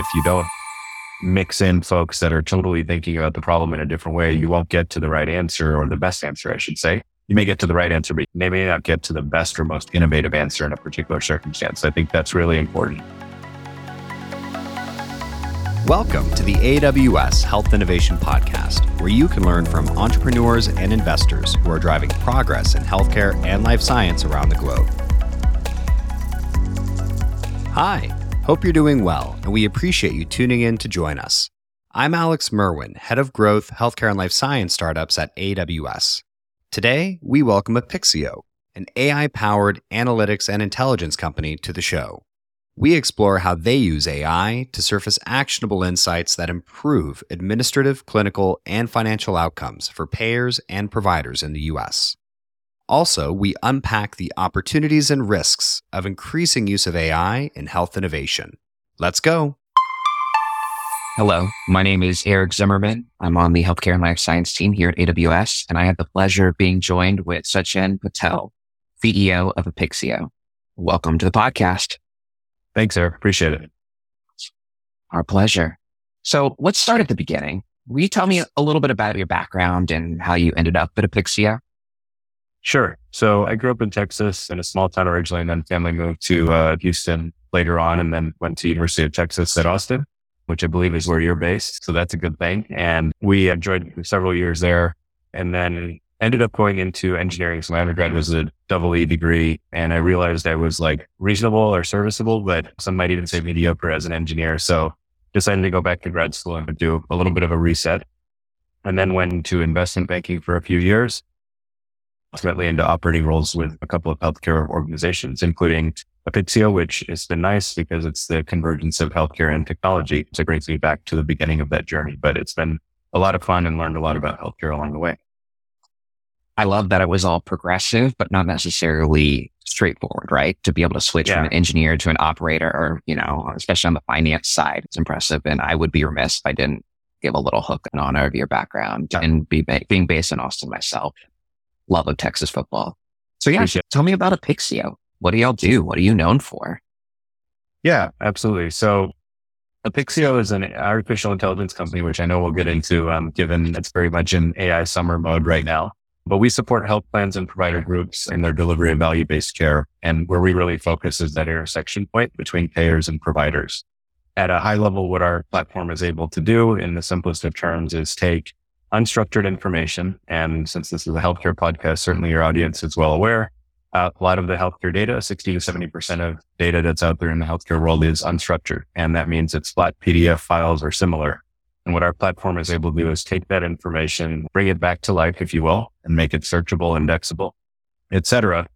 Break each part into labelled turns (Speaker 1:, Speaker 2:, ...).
Speaker 1: If you don't mix in folks that are totally thinking about the problem in a different way, you won't get to the right answer or the best answer, I should say. You may get to the right answer, but you may not get to the best or most innovative answer in a particular circumstance. I think that's really important.
Speaker 2: Welcome to the AWS Health Innovation Podcast, where you can learn from entrepreneurs and investors who are driving progress in healthcare and life science around the globe. Hi, hope you're doing well, and we appreciate you tuning in to join us. I'm Alex Merwin, Head of Growth, Healthcare and Life Science Startups at AWS. Today, we welcome Apixio, an AI powered analytics and intelligence company, to the show. We explore how they use AI to surface actionable insights that improve administrative, clinical, and financial outcomes for payers and providers in the U.S. Also, we unpack the opportunities and risks of increasing use of AI in health innovation. Let's go.
Speaker 3: Hello, my name is Eric Zimmerman. I'm on the healthcare and life science team here at AWS, and I have the pleasure of being joined with Sachin Patel, CEO of Apixio. Welcome to the podcast.
Speaker 1: Thanks, Eric. Appreciate it.
Speaker 3: Our pleasure. So let's start at the beginning. Will you tell me a little bit about your background and how you ended up at Apixio?
Speaker 1: Sure. So I grew up in Texas in a small town originally, and then family moved to uh, Houston later on, and then went to University of Texas at Austin, which I believe is where you're based. So that's a good thing. And we enjoyed several years there, and then ended up going into engineering. So my undergrad was a double E degree and I realized I was like reasonable or serviceable, but some might even say mediocre as an engineer. So decided to go back to grad school and do a little bit of a reset and then went to investment banking for a few years, ultimately into operating roles with a couple of healthcare organizations, including Apixio, which has been nice because it's the convergence of healthcare and technology. So it brings me back to the beginning of that journey, but it's been a lot of fun and learned a lot about healthcare along the way.
Speaker 3: I love that it was all progressive, but not necessarily straightforward, right? To be able to switch yeah. from an engineer to an operator or, you know, especially on the finance side, it's impressive. And I would be remiss if I didn't give a little hook and honor of your background yeah. and be ba- being based in Austin myself. Love of Texas football. So yeah, Appreciate tell me about Apixio. What do y'all do? What are you known for?
Speaker 1: Yeah, absolutely. So Apixio is an artificial intelligence company, which I know we'll get into, um, given it's very much in AI summer mode right now. But we support health plans and provider groups in their delivery of value based care. And where we really focus is that intersection point between payers and providers. At a high level, what our platform is able to do in the simplest of terms is take unstructured information. And since this is a healthcare podcast, certainly your audience is well aware. Uh, a lot of the healthcare data, 60 to 70% of data that's out there in the healthcare world is unstructured. And that means it's flat PDF files or similar. And what our platform is able to do is take that information, bring it back to life, if you will, and make it searchable, indexable, et cetera,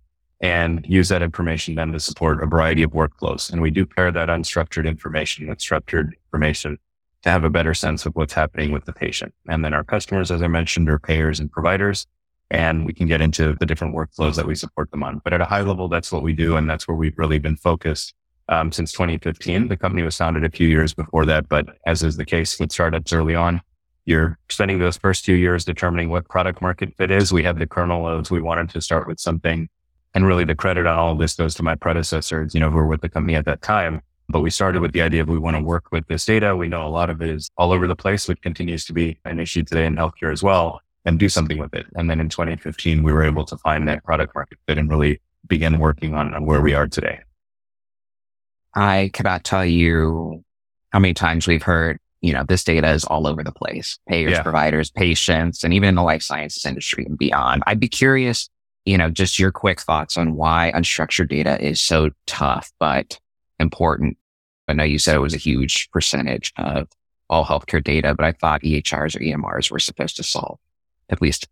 Speaker 1: and use that information then to support a variety of workflows. And we do pair that unstructured information with structured information to have a better sense of what's happening with the patient. And then our customers, as I mentioned, are payers and providers. And we can get into the different workflows that we support them on. But at a high level, that's what we do. And that's where we've really been focused um, since 2015. The company was founded a few years before that, but as is the case with startups early on, you're spending those first few years determining what product market fit is. We had the kernel of we wanted to start with something. And really the credit on all of this goes to my predecessors, you know, who were with the company at that time. But we started with the idea of we want to work with this data. We know a lot of it is all over the place, which continues to be an issue today in healthcare as well, and do something with it. And then in 2015, we were able to find that product market fit and really begin working on, on where we are today.
Speaker 3: I cannot tell you how many times we've heard, you know, this data is all over the place. Payers, yeah. providers, patients, and even in the life sciences industry and beyond. I'd be curious, you know, just your quick thoughts on why unstructured data is so tough, but important. I know you said it was a huge percentage of all healthcare data, but I thought EHRs or EMRs were supposed to solve at least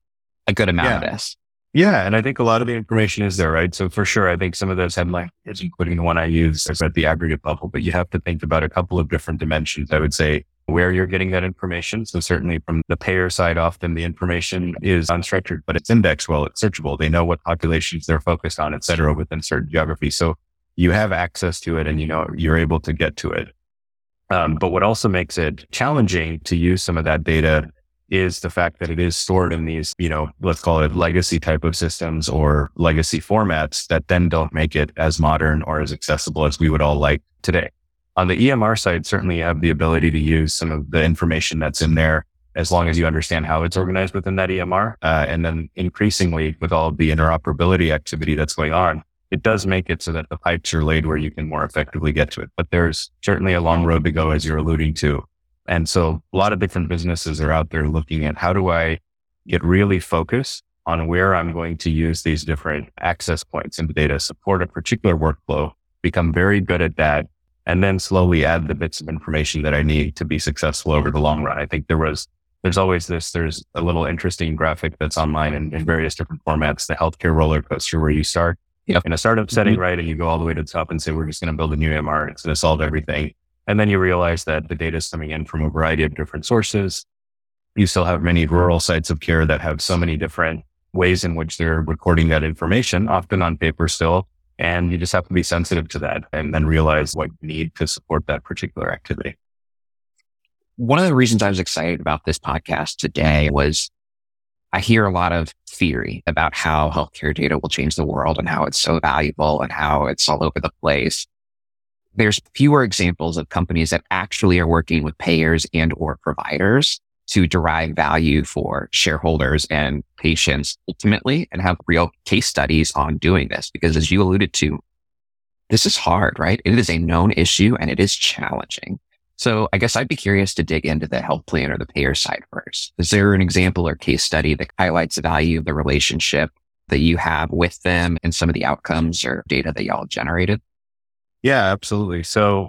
Speaker 3: a good amount yeah. of this.
Speaker 1: Yeah. And I think a lot of the information is there, right? So for sure, I think some of those headlines, including the one I use, is at the aggregate level, but you have to think about a couple of different dimensions. I would say where you're getting that information. So certainly from the payer side, often the information is unstructured, but it's indexed well, it's searchable. They know what populations they're focused on, et cetera, within certain geography. So you have access to it and you know, you're able to get to it. Um, but what also makes it challenging to use some of that data is the fact that it is stored in these, you know, let's call it legacy type of systems or legacy formats that then don't make it as modern or as accessible as we would all like today. On the EMR side, certainly you have the ability to use some of the information that's in there as long as you understand how it's organized within that EMR. Uh, and then increasingly with all the interoperability activity that's going on, it does make it so that the pipes are laid where you can more effectively get to it. But there's certainly a long road to go, as you're alluding to. And so a lot of different businesses are out there looking at how do I get really focused on where I'm going to use these different access points into data, support a particular workflow, become very good at that, and then slowly add the bits of information that I need to be successful over the long run. I think there was, there's always this, there's a little interesting graphic that's online in, in various different formats, the healthcare roller coaster where you start yep. in a startup setting, mm-hmm. right? And you go all the way to the top and say, we're just going to build a new EMR. It's going to solve everything. And then you realize that the data is coming in from a variety of different sources. You still have many rural sites of care that have so many different ways in which they're recording that information, often on paper still. And you just have to be sensitive to that and then realize what you need to support that particular activity.
Speaker 3: One of the reasons I was excited about this podcast today was I hear a lot of theory about how healthcare data will change the world and how it's so valuable and how it's all over the place. There's fewer examples of companies that actually are working with payers and or providers to derive value for shareholders and patients ultimately and have real case studies on doing this. Because as you alluded to, this is hard, right? It is a known issue and it is challenging. So I guess I'd be curious to dig into the health plan or the payer side first. Is there an example or case study that highlights the value of the relationship that you have with them and some of the outcomes or data that y'all generated?
Speaker 1: Yeah, absolutely. So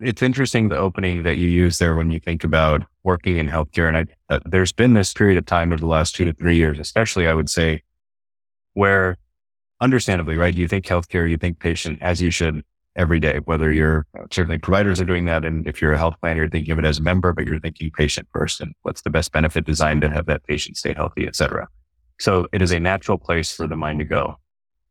Speaker 1: it's interesting the opening that you use there when you think about working in healthcare. And I, uh, there's been this period of time over the last two to three years, especially I would say, where understandably, right? You think healthcare, you think patient as you should every day, whether mm-hmm. you're certainly providers are doing that. And if you're a health plan, you're thinking of it as a member, but you're thinking patient first and what's the best benefit designed to have that patient stay healthy, et cetera. So it is a natural place for the mind to go.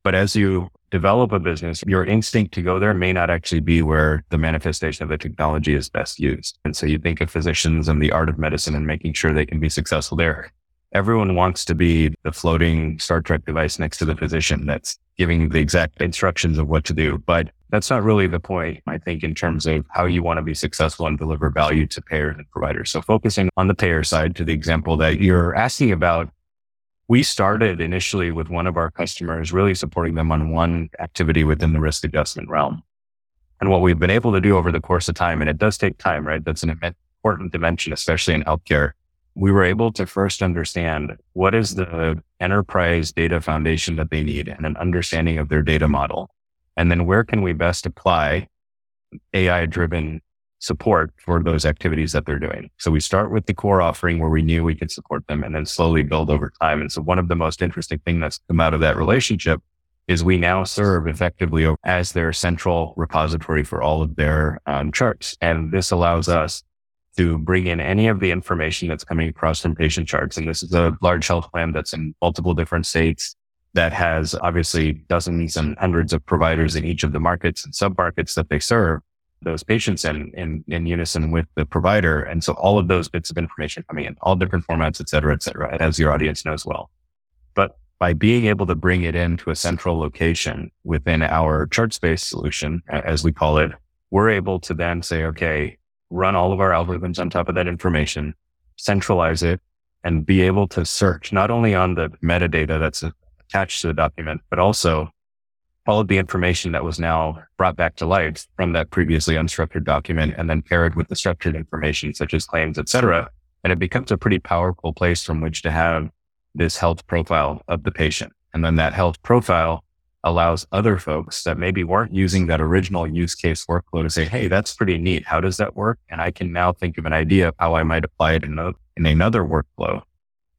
Speaker 1: But as you develop a business, your instinct to go there may not actually be where the manifestation of the technology is best used. And so you think of physicians and the art of medicine and making sure they can be successful there everyone wants to be the floating Star Trek device next to the physician that's giving the exact instructions of what to do. But that's not really the point, I think, in terms of how you want to be successful and deliver value to payers and providers. So focusing on the payer side to the example that you're asking about, we started initially with one of our customers, really supporting them on one activity within the risk adjustment realm. And what we've been able to do over the course of time, and it does take time, right? That's an important dimension, especially in healthcare, we were able to first understand what is the enterprise data foundation that they need and an understanding of their data model. And then where can we best apply AI driven support for those activities that they're doing. So we start with the core offering where we knew we could support them and then slowly build over time. And so one of the most interesting things that's come out of that relationship is we now serve effectively as their central repository for all of their um, charts. And this allows us to bring in any of the information that's coming across from patient charts. And this is a large health plan that's in multiple different states that has obviously dozens and hundreds of providers in each of the markets and sub markets that they serve those patients in, in, in unison with the provider. And so all of those bits of information coming in, all different formats, et cetera, et cetera, as your audience knows well. But by being able to bring it into a central location within our chart space solution, as we call it, we're able to then say, okay, run all of our algorithms on top of that information, centralize it, and be able to search not only on the metadata that's attached to the document, but also all of the information that was now brought back to light from that previously unstructured document and then paired with the structured information such as claims, et cetera. And it becomes a pretty powerful place from which to have this health profile of the patient. And then that health profile allows other folks that maybe weren't using that original use case workflow to say, Hey, that's pretty neat. How does that work? And I can now think of an idea of how I might apply it in, a, in another workflow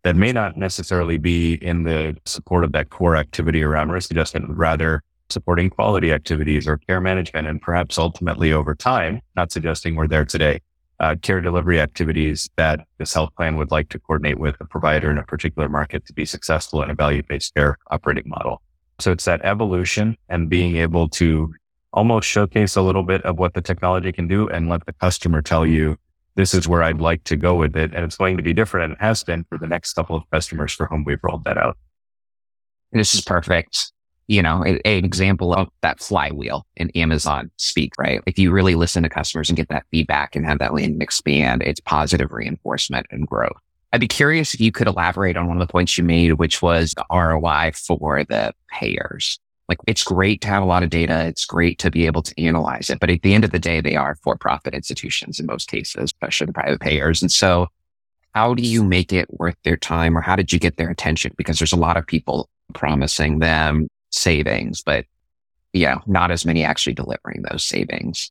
Speaker 1: that may not necessarily be in the support of that core activity around risk adjustment, rather supporting quality activities or care management. And perhaps ultimately over time, not suggesting we're there today, uh, care delivery activities that this health plan would like to coordinate with a provider in a particular market to be successful in a value-based care operating model. So it's that evolution and being able to almost showcase a little bit of what the technology can do and let the customer tell you, this is where I'd like to go with it. And it's going to be different and it has been for the next couple of customers for whom we've rolled that out.
Speaker 3: This is perfect. you know, an example of that flywheel in Amazon speak, right? If you really listen to customers and get that feedback and have that land and expand, it's positive reinforcement and growth. I'd be curious if you could elaborate on one of the points you made, which was the ROI for the payers. Like it's great to have a lot of data. It's great to be able to analyze it. But at the end of the day, they are for profit institutions in most cases, especially the private payers. And so how do you make it worth their time or how did you get their attention? Because there's a lot of people promising them savings, but yeah, not as many actually delivering those savings.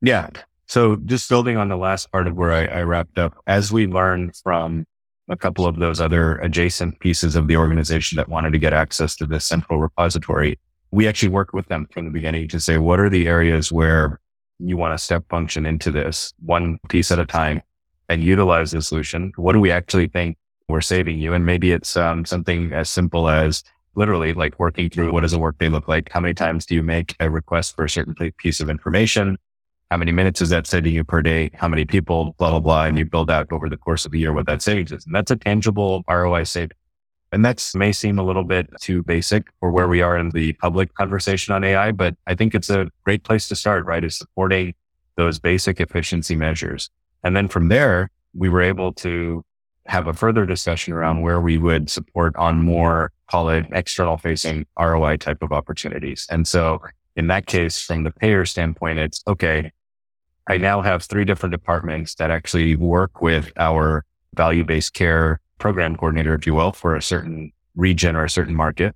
Speaker 1: Yeah. So just building on the last part of where I, I wrapped up, as we learned from a couple of those other adjacent pieces of the organization that wanted to get access to this central repository, we actually worked with them from the beginning to say, what are the areas where you want to step function into this one piece at a time and utilize the solution? What do we actually think we're saving you? And maybe it's um, something as simple as literally like working through what does a workday look like? How many times do you make a request for a certain piece of information? How many minutes is that saving you per day? How many people, blah, blah, blah. And you build out over the course of the year what that savings is. And that's a tangible ROI saving. And that may seem a little bit too basic for where we are in the public conversation on AI, but I think it's a great place to start, right? Is supporting those basic efficiency measures. And then from there, we were able to have a further discussion around where we would support on more, call it external facing ROI type of opportunities. And so in that case, from the payer standpoint, it's okay. I now have three different departments that actually work with our value based care program coordinator, if you will, for a certain region or a certain market.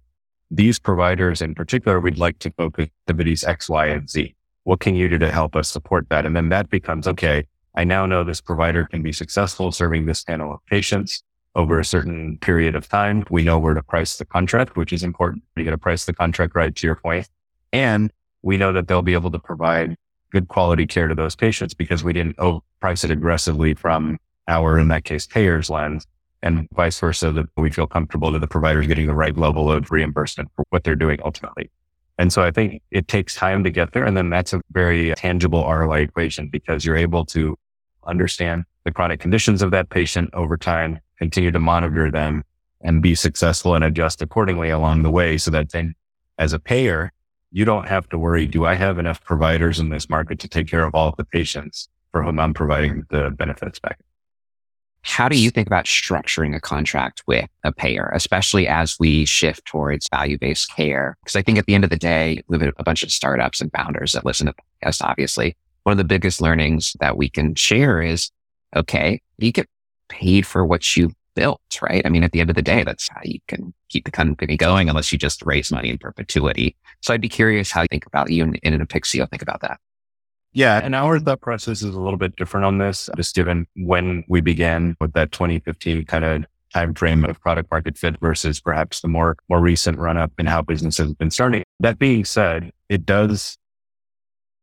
Speaker 1: These providers in particular, we'd like to focus activities X, Y, and Z. What can you do to help us support that? And then that becomes, okay, I now know this provider can be successful serving this panel of patients over a certain period of time. We know where to price the contract, which is important. You got to price the contract right to your point. And we know that they'll be able to provide good quality care to those patients because we didn't price it aggressively from our, in that case, payers lens and vice versa, that we feel comfortable that the provider is getting the right level of reimbursement for what they're doing ultimately. And so I think it takes time to get there. And then that's a very tangible ROI equation because you're able to understand the chronic conditions of that patient over time, continue to monitor them and be successful and adjust accordingly along the way so that then as a payer, you don't have to worry. Do I have enough providers in this market to take care of all of the patients for whom I'm providing the benefits back?
Speaker 3: How do you think about structuring a contract with a payer, especially as we shift towards value based care? Because I think at the end of the day, we have a bunch of startups and founders that listen to podcasts, obviously. One of the biggest learnings that we can share is okay, you get paid for what you built, right? I mean, at the end of the day, that's how you can keep the company going unless you just raise money in perpetuity. So I'd be curious how you think about you and, and Apixio think about that.
Speaker 1: Yeah, and our thought process is a little bit different on this, just given when we began with that 2015 kind of time frame of product market fit versus perhaps the more more recent run up in how business has been starting. That being said, it does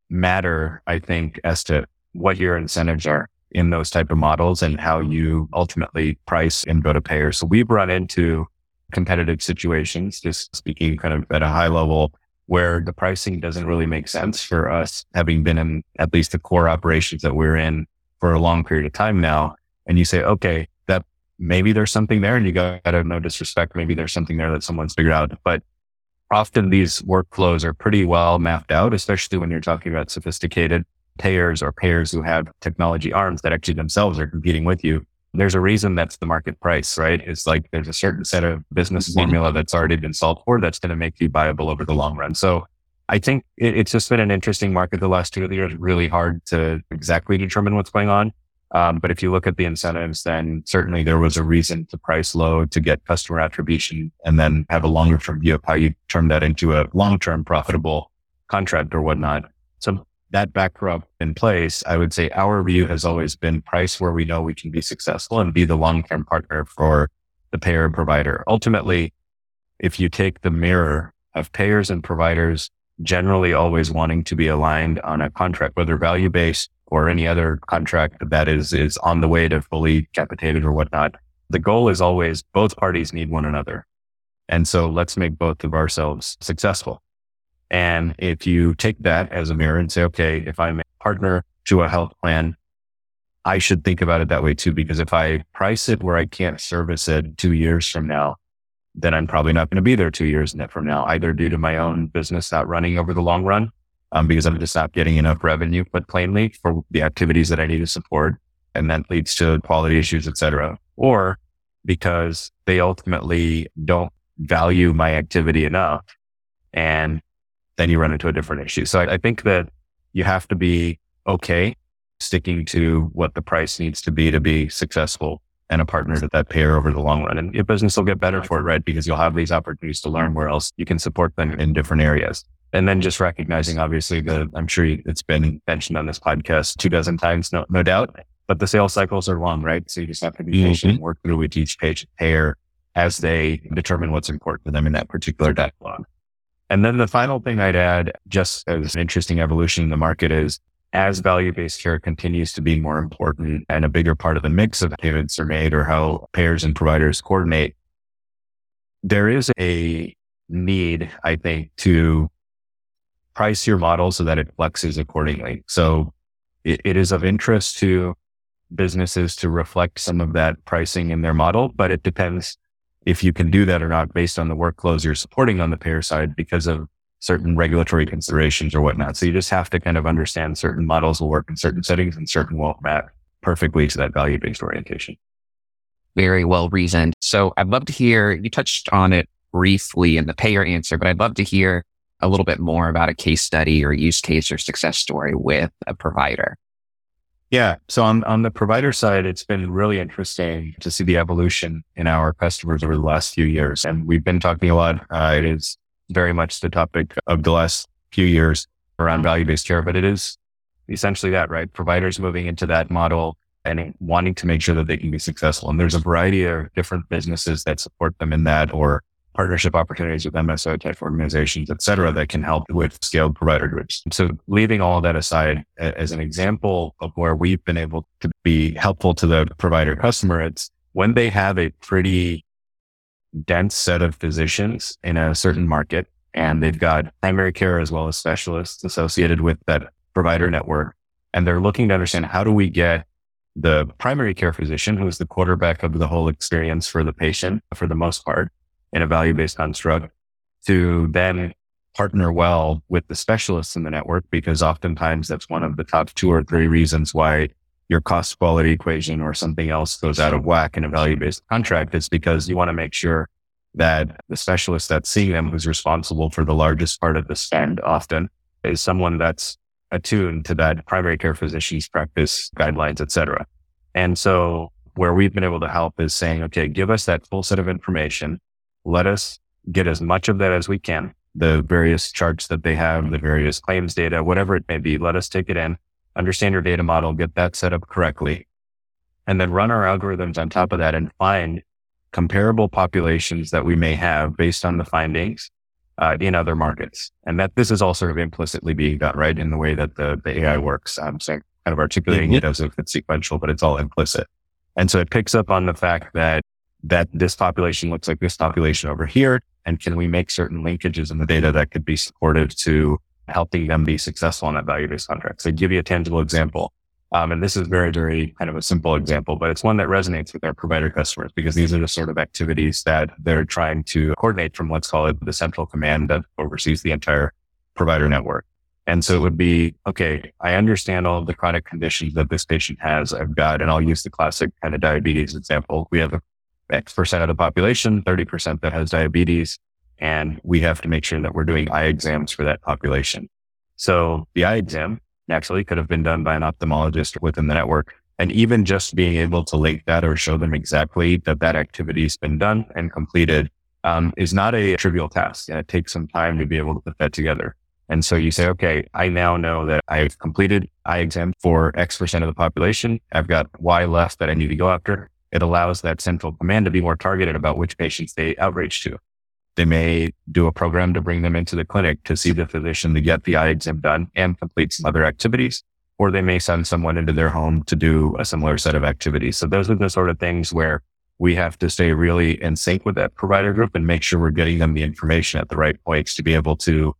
Speaker 1: matter, I think, as to what your incentives are in those type of models and how mm-hmm. you ultimately price and go to payers. So we've run into competitive situations, just speaking kind of at a high level where the pricing doesn't really make sense for us having been in at least the core operations that we're in for a long period of time now. And you say, okay, that maybe there's something there and you got to no disrespect. Maybe there's something there that someone's figured out, but often these workflows are pretty well mapped out, especially when you're talking about sophisticated payers or payers who have technology arms that actually themselves are competing with you. There's a reason that's the market price, right? It's like there's a certain set of business mm-hmm. formula that's already been solved for that's going to make you viable over the long run. So I think it, it's just been an interesting market the last two years. Really hard to exactly determine what's going on. Um, but if you look at the incentives, then certainly there was a reason to price low to get customer attribution and then have a longer term view of how you turn that into a long term profitable contract or whatnot. So that backdrop in place, I would say our view has always been price where we know we can be successful and be the long-term partner for the payer and provider. Ultimately, if you take the mirror of payers and providers generally always wanting to be aligned on a contract, whether value based or any other contract that is, is on the way to fully capitated or whatnot. The goal is always both parties need one another. And so let's make both of ourselves successful. And if you take that as a mirror and say, okay, if I'm a partner to a health plan, I should think about it that way too, because if I price it where I can't service it two years from now, then I'm probably not going to be there two years from now, either due to my own business not running over the long run, um, because I'm just not getting enough revenue, but plainly for the activities that I need to support. And that leads to quality issues, et cetera, or because they ultimately don't value my activity enough. And then you run into a different issue. So I, I think that you have to be okay sticking to what the price needs to be to be successful and a partner to that payer over the long run. And your business will get better for it, right? Because you'll have these opportunities to learn where else you can support them in different areas. And then just recognizing, obviously, the I'm sure it's been mentioned on this podcast two dozen times, no, no doubt. But the sales cycles are long, right? So you just have to be mm-hmm. patient and work through with each page payer as they determine what's important to them in that particular dialogue. And then the final thing I'd add, just as an interesting evolution in the market is as value-based care continues to be more important and a bigger part of the mix of payments are made or how payers and providers coordinate, there is a need, I think, to price your model so that it flexes accordingly. So it, it is of interest to businesses to reflect some of that pricing in their model, but it depends if you can do that or not based on the workflows you're supporting on the payer side because of certain regulatory considerations or whatnot. So you just have to kind of understand certain models will work in certain settings and certain won't map perfectly to that value based orientation.
Speaker 3: Very well reasoned. So I'd love to hear, you touched on it briefly in the payer answer, but I'd love to hear a little bit more about a case study or use case or success story with a provider.
Speaker 1: Yeah. So on, on the provider side, it's been really interesting to see the evolution in our customers over the last few years. And we've been talking a lot. Uh, it is very much the topic of the last few years around value based care, but it is essentially that, right? Providers moving into that model and wanting to make sure that they can be successful. And there's a variety of different businesses that support them in that or partnership opportunities with MSO type organizations, et cetera, that can help with scaled provider groups. So leaving all that aside as an example of where we've been able to be helpful to the provider customer, it's when they have a pretty dense set of physicians in a certain market and they've got primary care as well as specialists associated with that provider network. And they're looking to understand how do we get the primary care physician, who's the quarterback of the whole experience for the patient for the most part, in a value based construct to then partner well with the specialists in the network because oftentimes that's one of the top two or three reasons why your cost quality equation or something else goes out of whack in a value based contract is because you want to make sure that the specialist that's seeing them who's responsible for the largest part of the spend often is someone that's attuned to that primary care physician's practice guidelines, et cetera. And so where we've been able to help is saying, okay, give us that full set of information let us get as much of that as we can. The various charts that they have, the various claims data, whatever it may be, let us take it in, understand your data model, get that set up correctly, and then run our algorithms on top of that and find comparable populations that we may have based on the findings uh, in other markets. And that this is all sort of implicitly being done, right? In the way that the, the AI works. Um, so kind of articulating mm-hmm. it as if it's sequential, but it's all implicit. And so it picks up on the fact that that this population looks like this population over here. And can we make certain linkages in the data that could be supportive to helping them be successful on that value based contract? So give you a tangible example. Um, and this is very, very kind of a simple example, but it's one that resonates with our provider customers because these are the sort of activities that they're trying to coordinate from let's call it the central command that oversees the entire provider network. And so it would be, okay, I understand all of the chronic conditions that this patient has. I've got, and I'll use the classic kind of diabetes example. We have a X percent of the population, 30% that has diabetes. And we have to make sure that we're doing eye exams for that population. So the eye exam naturally could have been done by an ophthalmologist within the network. And even just being able to link that or show them exactly that that activity has been done and completed um, is not a trivial task. And it takes some time to be able to put that together. And so you say, okay, I now know that I've completed eye exam for X percent of the population. I've got Y left that I need to go after it allows that central command to be more targeted about which patients they outreach to. They may do a program to bring them into the clinic to see the physician to get the eye exam done and complete some other activities, or they may send someone into their home to do a similar set of activities. So those are the sort of things where we have to stay really in sync with that provider group and make sure we're getting them the information at the right points to be able to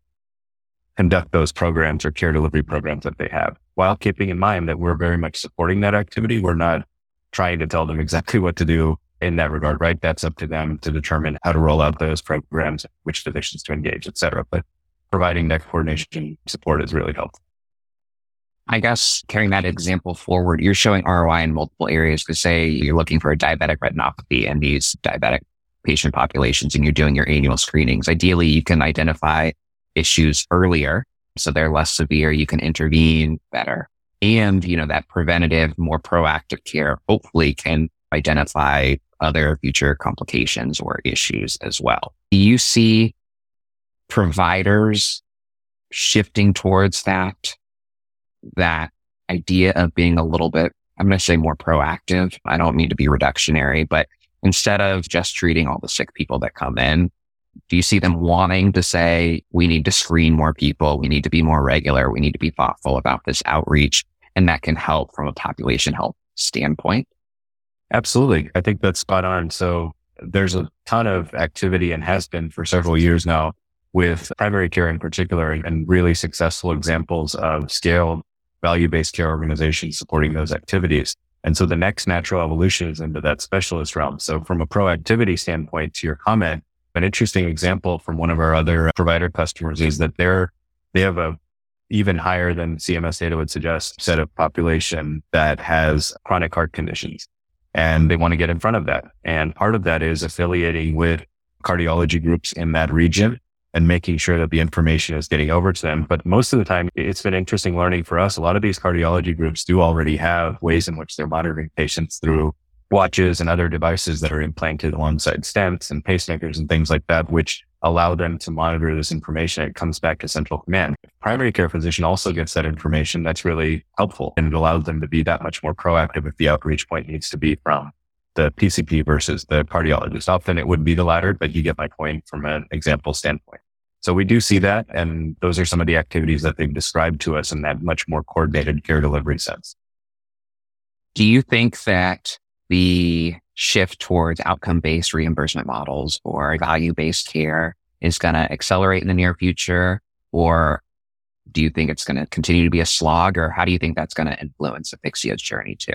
Speaker 1: conduct those programs or care delivery programs that they have while keeping in mind that we're very much supporting that activity. We're not trying to tell them exactly what to do in that regard, right? That's up to them to determine how to roll out those programs, which divisions to engage, et cetera. But providing that coordination support is really helpful.
Speaker 3: I guess carrying that example forward, you're showing ROI in multiple areas to say you're looking for a diabetic retinopathy in these diabetic patient populations and you're doing your annual screenings. Ideally, you can identify issues earlier. So they're less severe. You can intervene better. And, you know, that preventative, more proactive care hopefully can identify other future complications or issues as well. Do you see providers shifting towards that that idea of being a little bit, I'm going to say more proactive. I don't mean to be reductionary, but instead of just treating all the sick people that come in, do you see them wanting to say, we need to screen more people. We need to be more regular. We need to be thoughtful about this outreach. And that can help from a population health standpoint.
Speaker 1: Absolutely. I think that's spot on. So there's a ton of activity and has been for several years now with primary care in particular and really successful examples of scaled value-based care organizations supporting those activities. And so the next natural evolution is into that specialist realm. So from a proactivity standpoint, to your comment, an interesting example from one of our other provider customers is that they're, they have a even higher than CMS data would suggest set of population that has chronic heart conditions and they want to get in front of that. And part of that is affiliating with cardiology groups in that region and making sure that the information is getting over to them. But most of the time, it's been interesting learning for us. A lot of these cardiology groups do already have ways in which they're monitoring patients through watches and other devices that are implanted alongside stents and pacemakers and things like that, which allow them to monitor this information. It comes back to central command. Primary care physician also gets that information. That's really helpful and it allows them to be that much more proactive if the outreach point needs to be from the PCP versus the cardiologist. Often it would be the latter, but you get my point from an example standpoint. So we do see that. And those are some of the activities that they've described to us in that much more coordinated care delivery sense.
Speaker 3: Do you think that the shift towards outcome based reimbursement models or value based care is going to accelerate in the near future? Or do you think it's going to continue to be a slog? Or how do you think that's going to influence Apixio's journey too?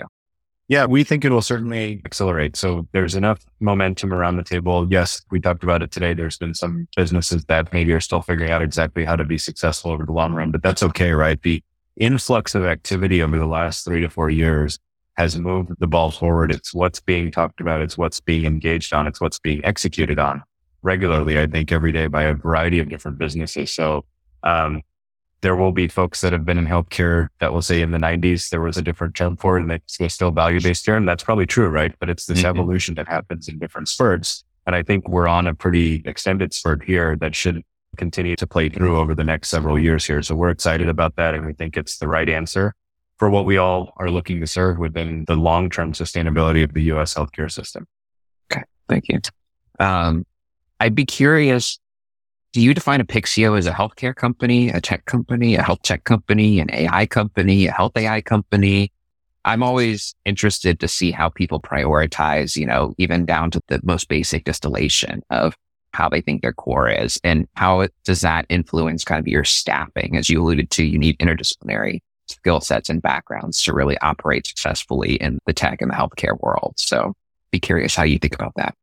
Speaker 1: Yeah, we think it will certainly accelerate. So there's enough momentum around the table. Yes, we talked about it today. There's been some businesses that maybe are still figuring out exactly how to be successful over the long run, but that's okay, right? The influx of activity over the last three to four years has moved the ball forward. It's what's being talked about. It's what's being engaged on. It's what's being executed on regularly, I think every day by a variety of different businesses. So, um, there will be folks that have been in healthcare that will say in the 90s there was a different term for it and it's still value based care. And that's probably true, right? But it's this mm-hmm. evolution that happens in different spurts. And I think we're on a pretty extended spurt here that should continue to play through over the next several years here. So we're excited about that. And we think it's the right answer for what we all are looking to serve within the long term sustainability of the US healthcare system.
Speaker 3: Okay. Thank you. Um, I'd be curious do you define Apixio as a healthcare company, a tech company, a health tech company, an AI company, a health AI company? I'm always interested to see how people prioritize, you know, even down to the most basic distillation of how they think their core is and how it, does that influence kind of your staffing? As you alluded to, you need interdisciplinary skill sets and backgrounds to really operate successfully in the tech and the healthcare world. So be curious how you think about that.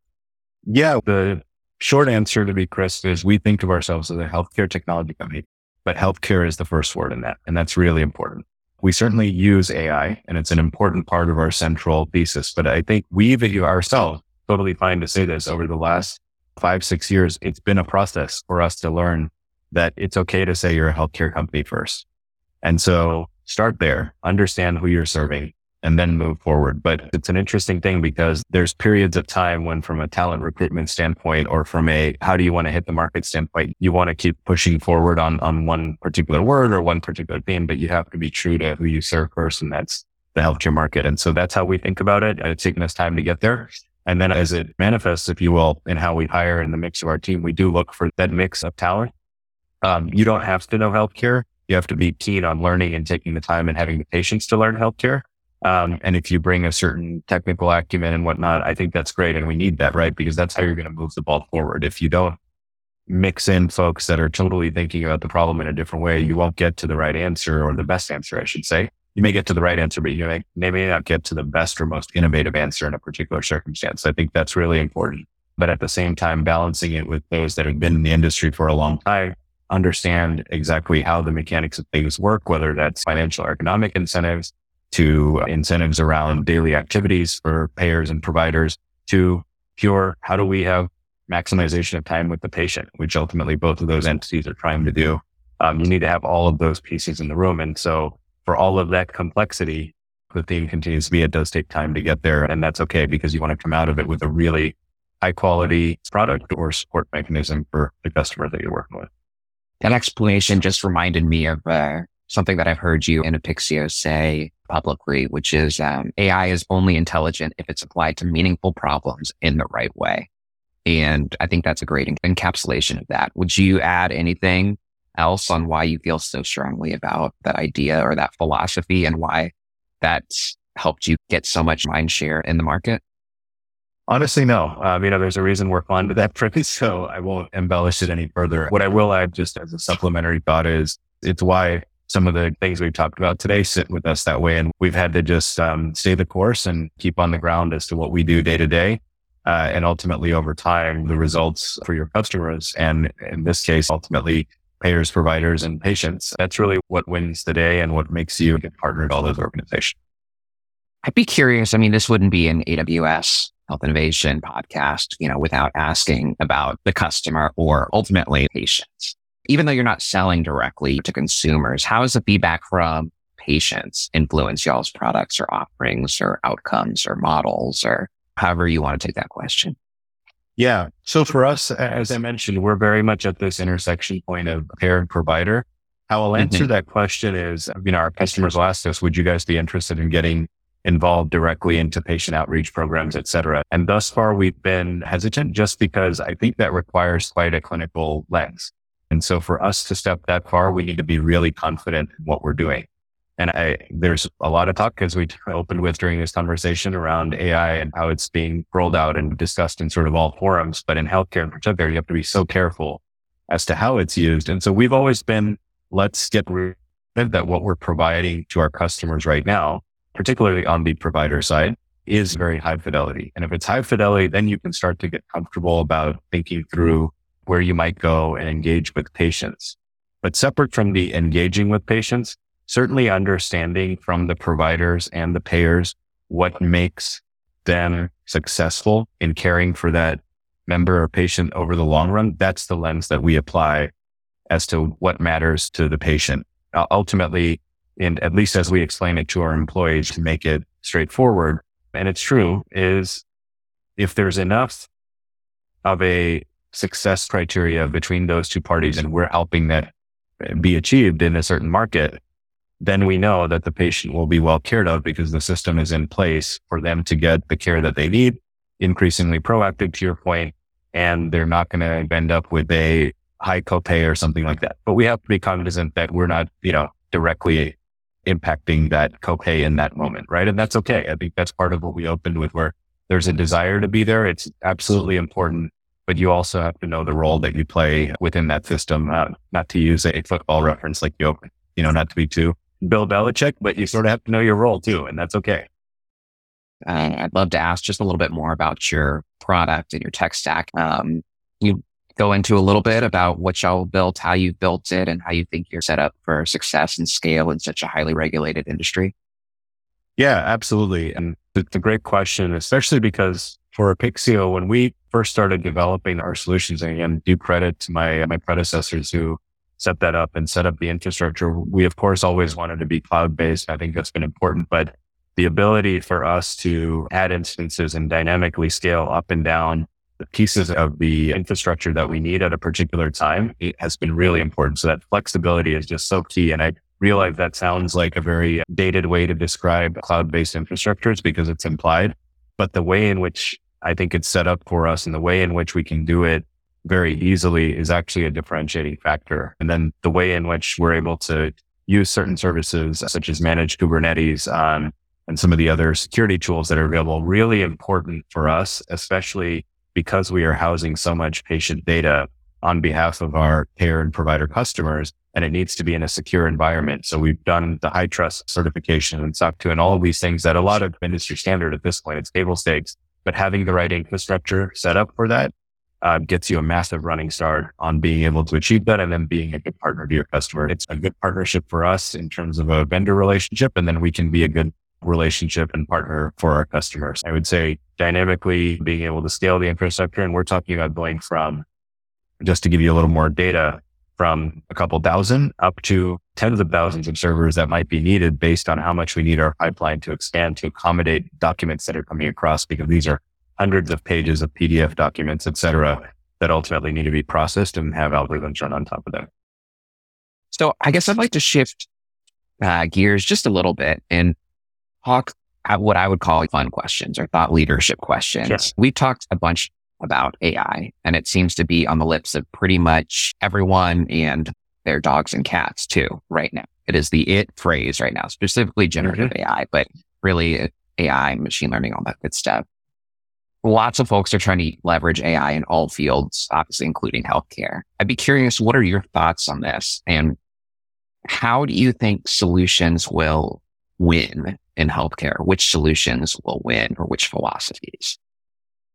Speaker 1: Yeah. The short answer to be Chris is we think of ourselves as a healthcare technology company, but healthcare is the first word in that. And that's really important. We certainly use AI and it's an important part of our central thesis, but I think we've ourselves totally fine to say this over the last five, six years. It's been a process for us to learn that it's okay to say you're a healthcare company first. And so start there, understand who you're serving, and then move forward. But it's an interesting thing because there's periods of time when from a talent recruitment standpoint or from a how do you want to hit the market standpoint, you want to keep pushing forward on, on one particular word or one particular theme, but you have to be true to who you serve first. And that's the healthcare market. And so that's how we think about it. It's taken us time to get there. And then as it manifests, if you will, in how we hire in the mix of our team, we do look for that mix of talent. Um, you don't have to know healthcare. You have to be keen on learning and taking the time and having the patience to learn healthcare. Um, and if you bring a certain technical acumen and whatnot, I think that's great. And we need that, right? Because that's how you're going to move the ball forward. If you don't mix in folks that are totally thinking about the problem in a different way, you won't get to the right answer or the best answer, I should say. you may get to the right answer, but you may, may not get to the best or most innovative answer in a particular circumstance. I think that's really important. But at the same time, balancing it with those that have been in the industry for a long time, understand exactly how the mechanics of things work, whether that's financial or economic incentives to incentives around daily activities for payers and providers to pure, how do we have maximization of time with the patient, which ultimately both of those entities are trying to do. Um, you need to have all of those pieces in the room. And so for all of that complexity, the theme continues to be it does take time to get there. And that's okay because you want to come out of it with a really high quality product or support mechanism for the customer that you're working with.
Speaker 3: That explanation just reminded me of uh, something that I've heard you and Apixio say publicly, which is um, AI is only intelligent if it's applied to meaningful problems in the right way. And I think that's a great encapsulation of that. Would you add anything else on why you feel so strongly about that idea or that philosophy and why that's helped you get so much mind share in the market?
Speaker 1: Honestly, no. Um, you know, there's a reason we're fond of that premise, so I won't embellish it any further. What I will add just as a supplementary thought is it's why some of the things we've talked about today sit with us that way. And we've had to just um, stay the course and keep on the ground as to what we do day to day. Uh, and ultimately over time, the results for your customers. And in this case, ultimately payers, providers, and patients. That's really what wins the day and what makes you get partnered all those organizations.
Speaker 3: I'd be curious. I mean, this wouldn't be an AWS health innovation podcast, you know, without asking about the customer or ultimately patients. Even though you're not selling directly to consumers, how does the feedback from patients influence y'all's products or offerings or outcomes or models or however you want to take that question?
Speaker 1: Yeah. So for us, as I mentioned, we're very much at this intersection point of payer and provider. How I'll answer mm-hmm. that question is, you know, our customers will ask us, would you guys be interested in getting involved directly into patient outreach programs, et cetera? And thus far, we've been hesitant just because I think that requires quite a clinical lens. And so for us to step that far, we need to be really confident in what we're doing. And I, there's a lot of talk as we opened with during this conversation around AI and how it's being rolled out and discussed in sort of all forums. But in healthcare in particular, you have to be so careful as to how it's used. And so we've always been, let's get rid of that what we're providing to our customers right now, particularly on the provider side is very high fidelity. And if it's high fidelity, then you can start to get comfortable about thinking through where you might go and engage with patients. But separate from the engaging with patients, certainly understanding from the providers and the payers what makes them successful in caring for that member or patient over the long run. That's the lens that we apply as to what matters to the patient. Uh, ultimately, and at least as we explain it to our employees to make it straightforward, and it's true, is if there's enough of a success criteria between those two parties and we're helping that be achieved in a certain market, then we know that the patient will be well cared of because the system is in place for them to get the care that they need, increasingly proactive to your point, and they're not going to end up with a high copay or something like that. But we have to be cognizant that we're not, you know, directly impacting that copay in that moment, right? And that's okay. I think that's part of what we opened with where there's a desire to be there. It's absolutely important, but you also have to know the role that you play within that system, uh, not to use a football reference like you you know, not to be too Bill Belichick, but you sort of have to know your role too, and that's okay.
Speaker 3: Uh, I'd love to ask just a little bit more about your product and your tech stack. Um, you go into a little bit about what y'all built, how you built it, and how you think you're set up for success and scale in such a highly regulated industry.
Speaker 1: Yeah, absolutely. And it's a great question, especially because for Apixio, when we first started developing our solutions, and again, due credit to my, my predecessors who set that up and set up the infrastructure. We, of course, always wanted to be cloud based. I think that's been important, but the ability for us to add instances and dynamically scale up and down the pieces of the infrastructure that we need at a particular time has been really important. So that flexibility is just so key. And I realize that sounds like a very dated way to describe cloud based infrastructures because it's implied, but the way in which I think it's set up for us and the way in which we can do it very easily is actually a differentiating factor. And then the way in which we're able to use certain services such as managed Kubernetes um, and some of the other security tools that are available, really important for us, especially because we are housing so much patient data on behalf of our care and provider customers. And it needs to be in a secure environment. So we've done the HITRUST certification and SOC 2 and all of these things that a lot of industry standard at this point, it's table stakes, but having the right infrastructure set up for that uh, gets you a massive running start on being able to achieve that and then being a good partner to your customer. It's a good partnership for us in terms of a vendor relationship. And then we can be a good relationship and partner for our customers. I would say dynamically being able to scale the infrastructure. And we're talking about going from, just to give you a little more data, from a couple thousand up to tens of thousands of servers that might be needed based on how much we need our pipeline to expand to accommodate documents that are coming across because these are hundreds of pages of PDF documents, et cetera, that ultimately need to be processed and have algorithms run on top of them.
Speaker 3: So I guess I'd like to shift uh, gears just a little bit and talk at what I would call fun questions or thought leadership questions. Yes. We talked a bunch about AI and it seems to be on the lips of pretty much everyone and their dogs and cats too right now. It is the it phrase right now, specifically generative mm-hmm. AI, but really AI, machine learning, all that good stuff lots of folks are trying to leverage AI in all fields, obviously including healthcare. I'd be curious, what are your thoughts on this? And how do you think solutions will win in healthcare? Which solutions will win or which philosophies?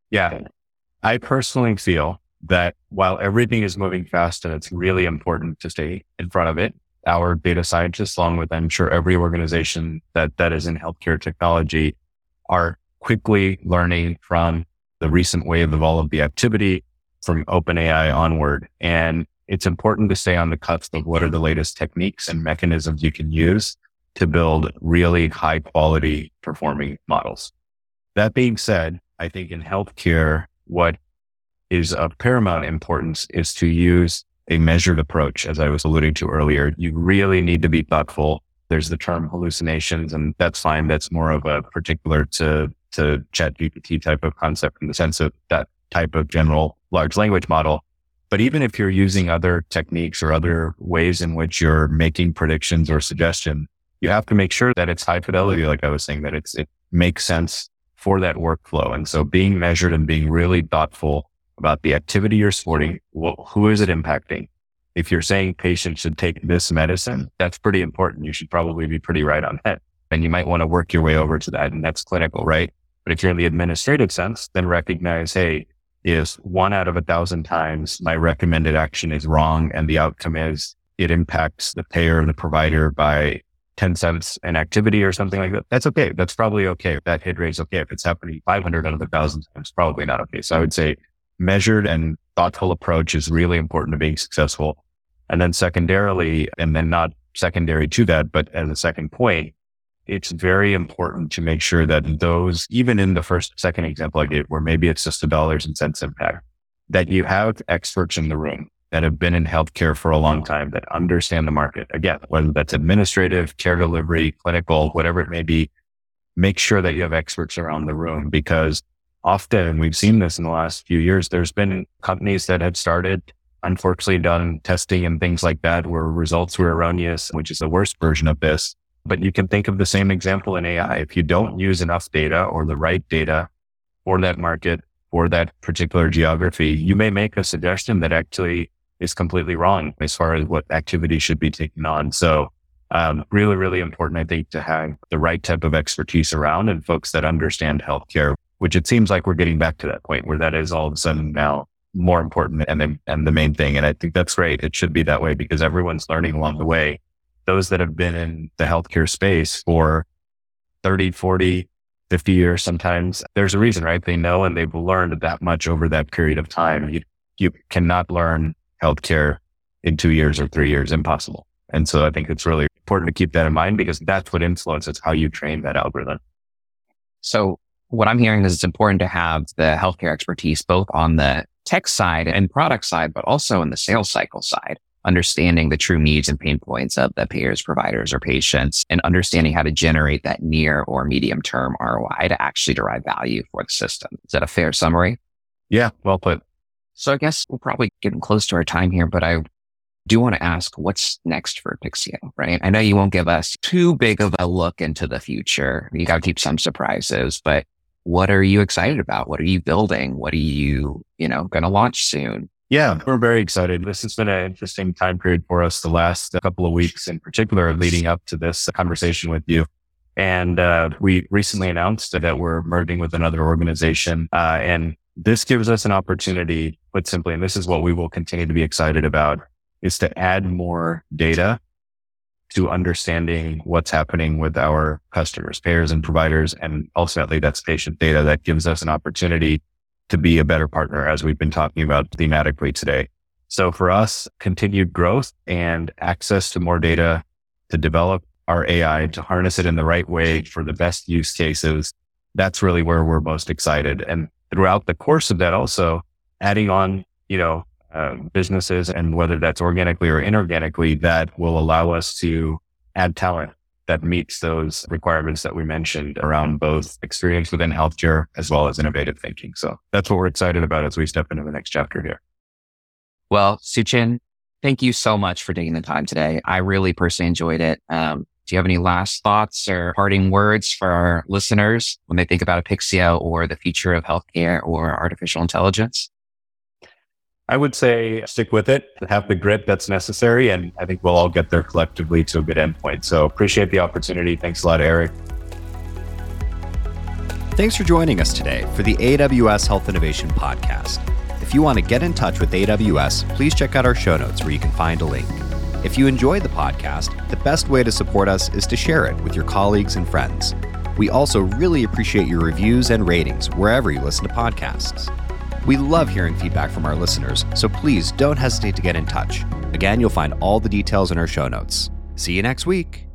Speaker 1: Yeah. I personally feel that while everything is moving fast and it's really important to stay in front of it, our data scientists, along with I'm sure every organization that, that is in healthcare technology are quickly learning from the recent wave of all of the activity from OpenAI onward. And it's important to stay on the cusp of what are the latest techniques and mechanisms you can use to build really high quality performing models. That being said, I think in healthcare, what is of paramount importance is to use a measured approach. As I was alluding to earlier, you really need to be thoughtful. There's the term hallucinations and that's fine. That's more of a particular to to ChatGPT type of concept in the sense of that type of general large language model. But even if you're using other techniques or other ways in which you're making predictions or suggestion, you have to make sure that it's high fidelity. Like I was saying, that it's, it makes sense for that workflow. And so being measured and being really thoughtful about the activity you're supporting, well, who is it impacting? If you're saying patients should take this medicine, that's pretty important. You should probably be pretty right on that. And you might want to work your way over to that. And that's clinical, right? But if you're in the administrative sense, then recognize, hey, if one out of a thousand times my recommended action is wrong and the outcome is it impacts the payer and the provider by 10 cents an activity or something like that, that's okay. That's probably okay. If that hit rate is okay. If it's happening 500 out of the thousand times, probably not okay. So I would say measured and thoughtful approach is really important to being successful. And then secondarily, and then not secondary to that, but as a second point, it's very important to make sure that those, even in the first, second example I gave, where maybe it's just a dollars and cents impact, that you have experts in the room that have been in healthcare for a long time that understand the market. Again, whether that's administrative, care delivery, clinical, whatever it may be, make sure that you have experts around the room because often we've seen this in the last few years. There's been companies that have started, unfortunately done testing and things like that where results were erroneous, which is the worst version of this. But you can think of the same example in AI. If you don't use enough data or the right data for that market or that particular geography, you may make a suggestion that actually is completely wrong as far as what activity should be taken on. So, um, really, really important, I think, to have the right type of expertise around and folks that understand healthcare, which it seems like we're getting back to that point where that is all of a sudden now more important and the, and the main thing. And I think that's great. It should be that way because everyone's learning along the way those that have been in the healthcare space for 30, 40, 50 years sometimes, there's a reason, right? They know and they've learned that much over that period of time. You, you cannot learn healthcare in two years or three years, impossible. And so I think it's really important to keep that in mind because that's what influences how you train that algorithm.
Speaker 3: So what I'm hearing is it's important to have the healthcare expertise both on the tech side and product side, but also in the sales cycle side understanding the true needs and pain points of the payers, providers, or patients, and understanding how to generate that near or medium term ROI to actually derive value for the system. Is that a fair summary?
Speaker 1: Yeah, well put.
Speaker 3: So I guess we're probably getting close to our time here, but I do want to ask what's next for Apixio, right? I know you won't give us too big of a look into the future. You got to keep some surprises, but what are you excited about? What are you building? What are you, you know, going to launch soon?
Speaker 1: Yeah, we're very excited. This has been an interesting time period for us the last couple of weeks, in particular, leading up to this conversation with you. And uh, we recently announced that we're merging with another organization. Uh, and this gives us an opportunity, put simply, and this is what we will continue to be excited about, is to add more data to understanding what's happening with our customers, payers and providers. And ultimately that's patient data that gives us an opportunity to be a better partner as we've been talking about thematically today. So for us, continued growth and access to more data to develop our AI, to harness it in the right way for the best use cases. That's really where we're most excited. And throughout the course of that, also adding on, you know, uh, businesses and whether that's organically or inorganically that will allow us to add talent that meets those requirements that we mentioned around both experience within healthcare as well as innovative thinking. So that's what we're excited about as we step into the next chapter here.
Speaker 3: Well, Sachin, thank you so much for taking the time today. I really personally enjoyed it. Um, do you have any last thoughts or parting words for our listeners when they think about Apixio or the future of healthcare or artificial intelligence?
Speaker 1: I would say stick with it, have the grit that's necessary, and I think we'll all get there collectively to a good endpoint. So appreciate the opportunity. Thanks a lot, Eric.
Speaker 2: Thanks for joining us today for the AWS Health Innovation Podcast. If you want to get in touch with AWS, please check out our show notes where you can find a link. If you enjoy the podcast, the best way to support us is to share it with your colleagues and friends. We also really appreciate your reviews and ratings wherever you listen to podcasts. We love hearing feedback from our listeners, so please don't hesitate to get in touch. Again, you'll find all the details in our show notes. See you next week.